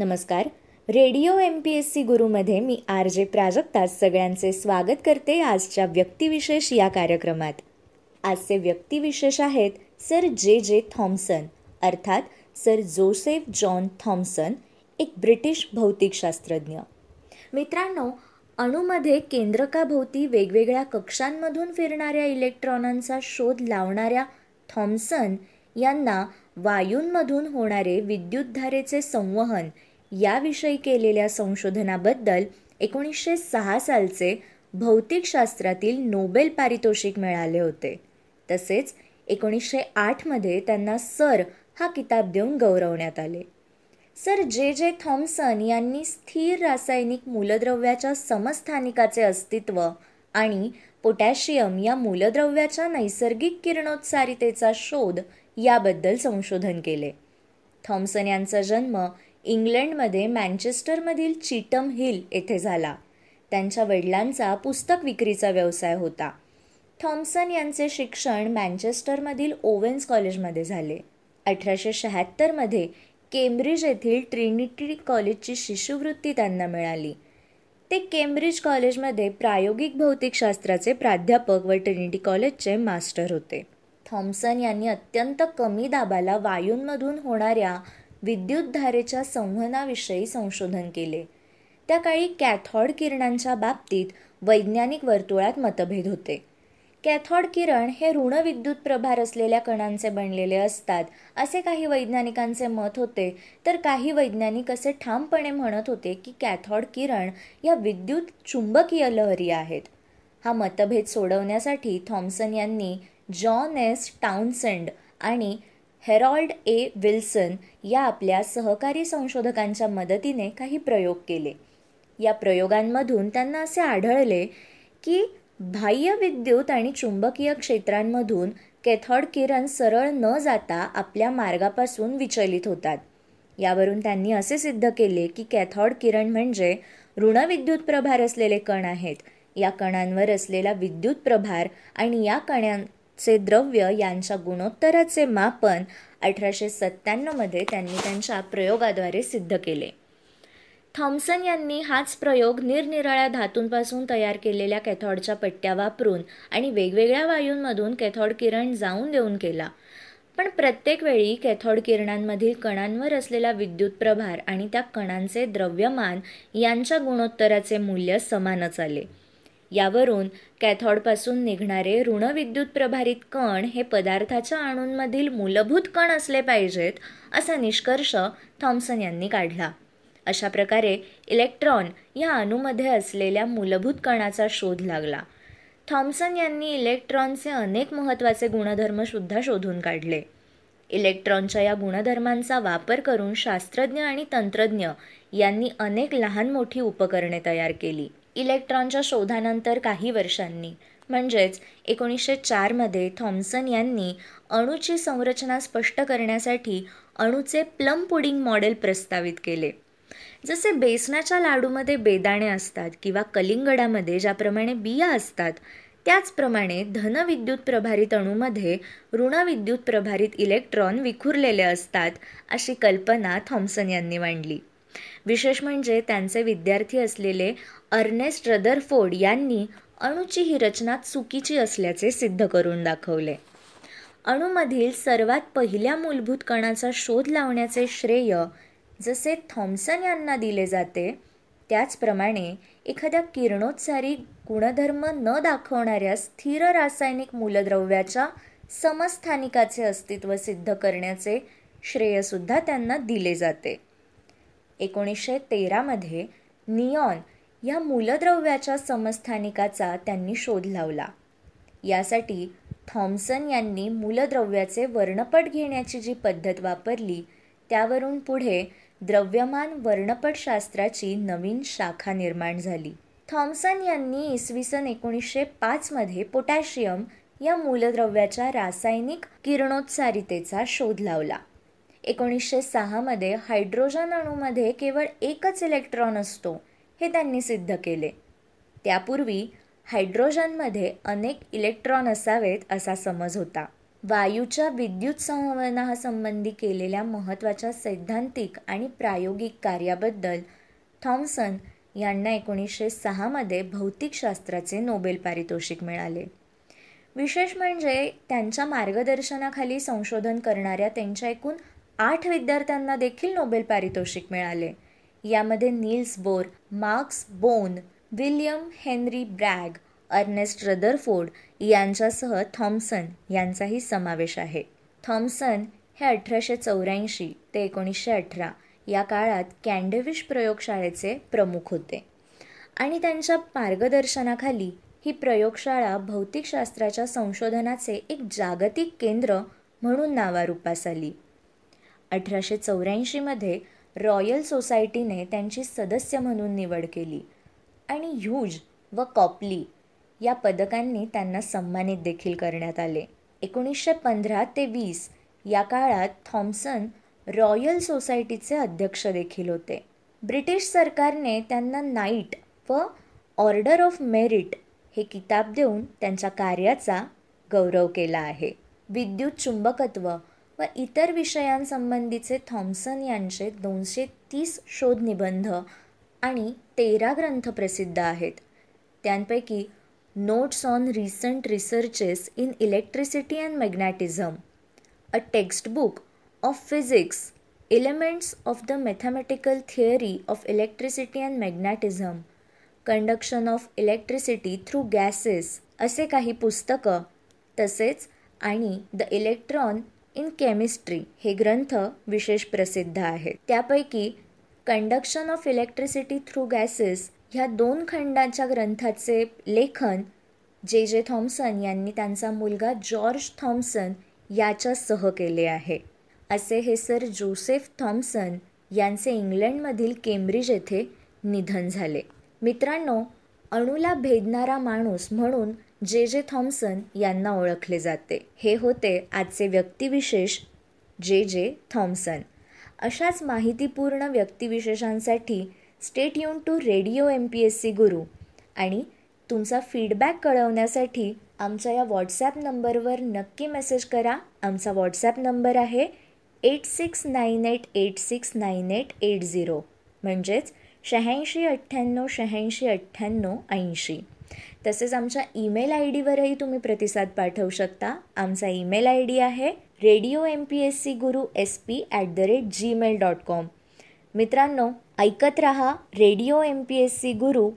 नमस्कार. Radio M P S C गुरुमध्ये मी R J Prajakta सगळ्यांचे स्वागत करते आजच्या व्यक्तिविशेष या कार्यक्रमात. आजचे व्यक्तिविशेष आहेत सर जे जे थॉम्सन अर्थात सर जोसेफ जॉन थॉम्सन एक ब्रिटिश भौतिकशास्त्रज्ञ. मित्रांनो अणूमध्ये केंद्रकाभोवती वेगवेगळ्या कक्षांमधून फिरणाऱ्या इलेक्ट्रॉनांचा शोध लावणाऱ्या थॉम्सन यांना वायूंमधून होणारे विद्युतधारेचे संवहन याविषयी केलेल्या संशोधनाबद्दल एकोणीसशे सहा सालचे भौतिकशास्त्रातील नोबेल पारितोषिक मिळाले होते. तसेच एकोणीसशे आठमध्ये त्यांना सर हा किताब देऊन गौरवण्यात आले. सर जे जे थॉम्सन यांनी स्थिर रासायनिक मूलद्रव्याच्या समस्थानिकाचे अस्तित्व आणि पोटॅशियम या मूलद्रव्याच्या नैसर्गिक किरणोत्सारितेचा शोध याबद्दल संशोधन केले. थॉम्सन यांचा जन्म इंग्लंडमध्ये मँचेस्टरमधील चिटम हिल येथे झाला. त्यांच्या वडिलांचा पुस्तक विक्रीचा व्यवसाय होता. थॉम्सन यांचे शिक्षण मँचेस्टरमधील ओवेन्स कॉलेजमध्ये झाले. अठराशे शहात्तरमध्ये केम्ब्रिज येथील ट्रिनिटी कॉलेजची शिष्यवृत्ती त्यांना मिळाली. ते केम्ब्रिज कॉलेजमध्ये प्रायोगिक भौतिकशास्त्राचे प्राध्यापक व ट्रिनिटी कॉलेजचे मास्टर होते. थॉम्सन यांनी अत्यंत कमी दाबाला वायूंमधून होणाऱ्या विद्युतधारेच्या संवहनाविषयी संशोधन केले. त्या काळी कॅथॉड किरणांच्या बाबतीत वैज्ञानिक वर्तुळात मतभेद होते. कॅथॉड किरण हे ऋण विद्युत प्रभार असलेल्या कणांचे बनलेले असतात असे काही वैज्ञानिकांचे मत होते. तर काही वैज्ञानिक असे ठामपणे म्हणत होते की कॅथॉड किरण या विद्युत चुंबकीय लहरी आहेत. हा मतभेद सोडवण्यासाठी थॉम्सन यांनी जॉन एस टाउनसंड आणि हेरॉल्ड ए. विल्सन या आपल्या सहकारी संशोधकांच्या मदतीने काही प्रयोग केले. या प्रयोगांमधून त्यांना असे आढळले की बाह्य विद्युत आणि चुंबकीय क्षेत्रांमधून कॅथॉड किरण सरळ न जाता आपल्या मार्गापासून विचलित होतात. यावरून त्यांनी असे सिद्ध केले की कॅथॉड किरण म्हणजे ऋणविद्युत प्रभार असलेले कण आहेत. या कणांवर असलेला विद्युत प्रभार आणि या कण्या चे द्रव्य यांच्या गुणोत्तराचे मापन अठराशे सत्त्याण्णवमध्ये त्यांनी त्यांच्या प्रयोगाद्वारे सिद्ध केले. थॉम्सन यांनी हाच प्रयोग निरनिराळ्या धातूंपासून तयार केलेल्या कॅथॉडच्या पट्ट्या वापरून आणि वेगवेगळ्या वायूंमधून कॅथॉड किरण जाऊन देऊन केला. पण प्रत्येक वेळी कॅथॉड किरणांमधील कणांवर असलेला विद्युत प्रभार आणि त्या कणांचे द्रव्यमान यांच्या गुणोत्तराचे मूल्य समानच आले. यावरून कॅथॉडपासून निघणारे ऋणविद्युत प्रभारित कण हे पदार्थाच्या अणूंमधील मूलभूत कण असले पाहिजेत असा निष्कर्ष थॉम्सन यांनी काढला. अशा प्रकारे इलेक्ट्रॉन या अणूमध्ये असलेल्या मूलभूत कणाचा शोध लागला. थॉम्सन यांनी इलेक्ट्रॉनचे अनेक महत्त्वाचे गुणधर्मसुद्धा शोधून काढले. इलेक्ट्रॉनच्या या गुणधर्मांचा वापर करून शास्त्रज्ञ आणि तंत्रज्ञ यांनी अनेक लहान मोठी उपकरणे तयार केली. इलेक्ट्रॉनच्या शोधानंतर काही वर्षांनी म्हणजेच एकोणीसशे चारमध्ये थॉम्सन यांनी अणूची संरचना स्पष्ट करण्यासाठी अणूचे प्लम पुडिंग मॉडेल प्रस्तावित केले. जसे बेसनाच्या लाडूमध्ये बेदाणे असतात किंवा कलिंगडामध्ये ज्याप्रमाणे बिया असतात त्याचप्रमाणे धनविद्युत प्रभारित अणूमध्ये ऋणविद्युत प्रभारित इलेक्ट्रॉन विखुरलेले असतात अशी कल्पना थॉम्सन यांनी मांडली. विशेष म्हणजे त्यांचे विद्यार्थी असलेले अर्नेस्ट रदरफोर्ड यांनी अणूची ही रचना चुकीची असल्याचे सिद्ध करून दाखवले. अणूमधील सर्वात पहिल्या मूलभूत कणाचा शोध लावण्याचे श्रेय जसे थॉम्सन यांना दिले जाते त्याचप्रमाणे एखाद्या किरणोत्सारी गुणधर्म न दाखवणाऱ्या स्थिर रासायनिक मूलद्रव्याच्या समस्थानिकाचे अस्तित्व सिद्ध करण्याचे श्रेयसुद्धा त्यांना दिले जाते. एकोणीसशे तेरामध्ये नियॉन या मूलद्रव्याच्या समस्थानिकाचा त्यांनी शोध लावला. यासाठी थॉम्सन यांनी मूलद्रव्याचे वर्णपट घेण्याची जी पद्धत वापरली त्यावरून पुढे द्रव्यमान वर्णपटशास्त्राची नवीन शाखा निर्माण झाली. थॉम्सन यांनी इसवी सन एकोणीसशे पाचमध्ये पोटॅशियम या मूलद्रव्याच्या रासायनिक किरणोत्सारितेचा शोध लावला. एकोणीसशे सहामध्ये हायड्रोजन अणूमध्ये केवळ एकच इलेक्ट्रॉन असतो हे त्यांनी सिद्ध केले. त्यापूर्वी हायड्रोजनमध्ये अनेक इलेक्ट्रॉन असावेत असा समज होता. वायूच्या विद्युत संवहनासंबंधी केलेल्या महत्त्वाच्या सैद्धांतिक आणि प्रायोगिक कार्याबद्दल थॉम्सन यांना एकोणीसशे सहामध्ये भौतिकशास्त्राचे नोबेल पारितोषिक मिळाले. विशेष म्हणजे त्यांच्या मार्गदर्शनाखाली संशोधन करणाऱ्या त्यांच्या एकूण आठ विद्यार्थ्यांना देखील नोबेल पारितोषिक मिळाले. यामध्ये Niels Bohr Max Born William Henry Bragg Ernest Rutherford यांच्यासह थॉम्सन यांचाही समावेश आहे. थॉम्सन हे अठराशे चौऱ्याऐंशी ते एकोणीसशे अठरा या काळात कॅन्डेविश प्रयोगशाळेचे प्रमुख होते. आणि त्यांच्या मार्गदर्शनाखाली ही प्रयोगशाळा भौतिकशास्त्राच्या संशोधनाचे एक जागतिक केंद्र म्हणून नावारूपास आली. अठराशे चौऱ्याऐंशीमध्ये रॉयल सोसायटीने त्यांची सदस्य म्हणून निवड केली. आणि ह्यूज व कॉपली या पदकांनी त्यांना सन्मानित देखील करण्यात आले. एकोणीसशे पंधरा ते वीस या काळात थॉम्सन रॉयल सोसायटीचे अध्यक्ष देखील होते. ब्रिटिश सरकारने त्यांना नाईट व ऑर्डर ऑफ मेरिट हे किताब देऊन त्यांच्या कार्याचा गौरव केला आहे. विद्युत चुंबकत्व व इतर विषयांसंबंधीचे थॉम्सन यांचे दोनशे तीस शोधनिबंध आणि तेरा ग्रंथ प्रसिद्ध आहेत. त्यांपैकी notes on recent researches in electricity and magnetism a textbook of physics elements of the mathematical theory of electricity and magnetism conduction of electricity through gases असे काही पुस्तकं तसेच आणि द इलेक्ट्रॉन इन केमिस्ट्री हे ग्रंथ विशेष प्रसिद्ध आहेत. त्यापैकी conduction of electricity through gases ह्या दोन खंडांच्या ग्रंथाचे लेखन जे जे थॉम्सन यांनी त्यांचा मुलगा जॉर्ज थॉम्सन याच्यासह केले आहे. असे हे सर जोसेफ थॉम्सन यांचे इंग्लंडमधील केम्ब्रिज येथे निधन झाले. मित्रांनो अणूला भेदणारा माणूस म्हणून जे जे थॉम्सन यांना ओळखले जाते. हे होते आजचे व्यक्तिविशेष जे जे थॉम्सन अशाच माहितीपूर्ण व्यक्तिविशेषांसाठी stay युन to radio M P S C Guru आणि तुमचा फीडबॅक कळवण्यासाठी आमच्या या व्हॉट्सॲप नंबरवर नक्की मेसेज करा. आमचा व्हॉट्सॲप नंबर आहे eight six nine eight eight six nine eight eight zero म्हणजेच शहाऐंशी अठ्ठ्याण्णव शहाऐंशी अठ्ठ्याण्णव ऐंशी. तसेच आमच्या ईमेल आय डीवरही तुम्ही प्रतिसाद पाठवू शकता. आमचा ईमेल आय डी आहे radio M P S C Guru S P at the rate Gmail dot com मित्रांनो ऐकत रहा radio M P S C Guru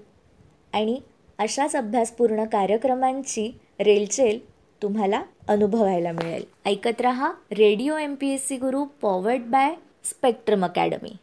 आणि अशाच अभ्यासपूर्ण कार्यक्रमांची रेलचेल तुम्हाला अनुभवायला मिळेल. ऐकत रहा radio M P S C Guru powered by Spectrum Academy